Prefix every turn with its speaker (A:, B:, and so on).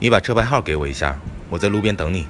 A: 你把车牌号给我一下我在路边等你。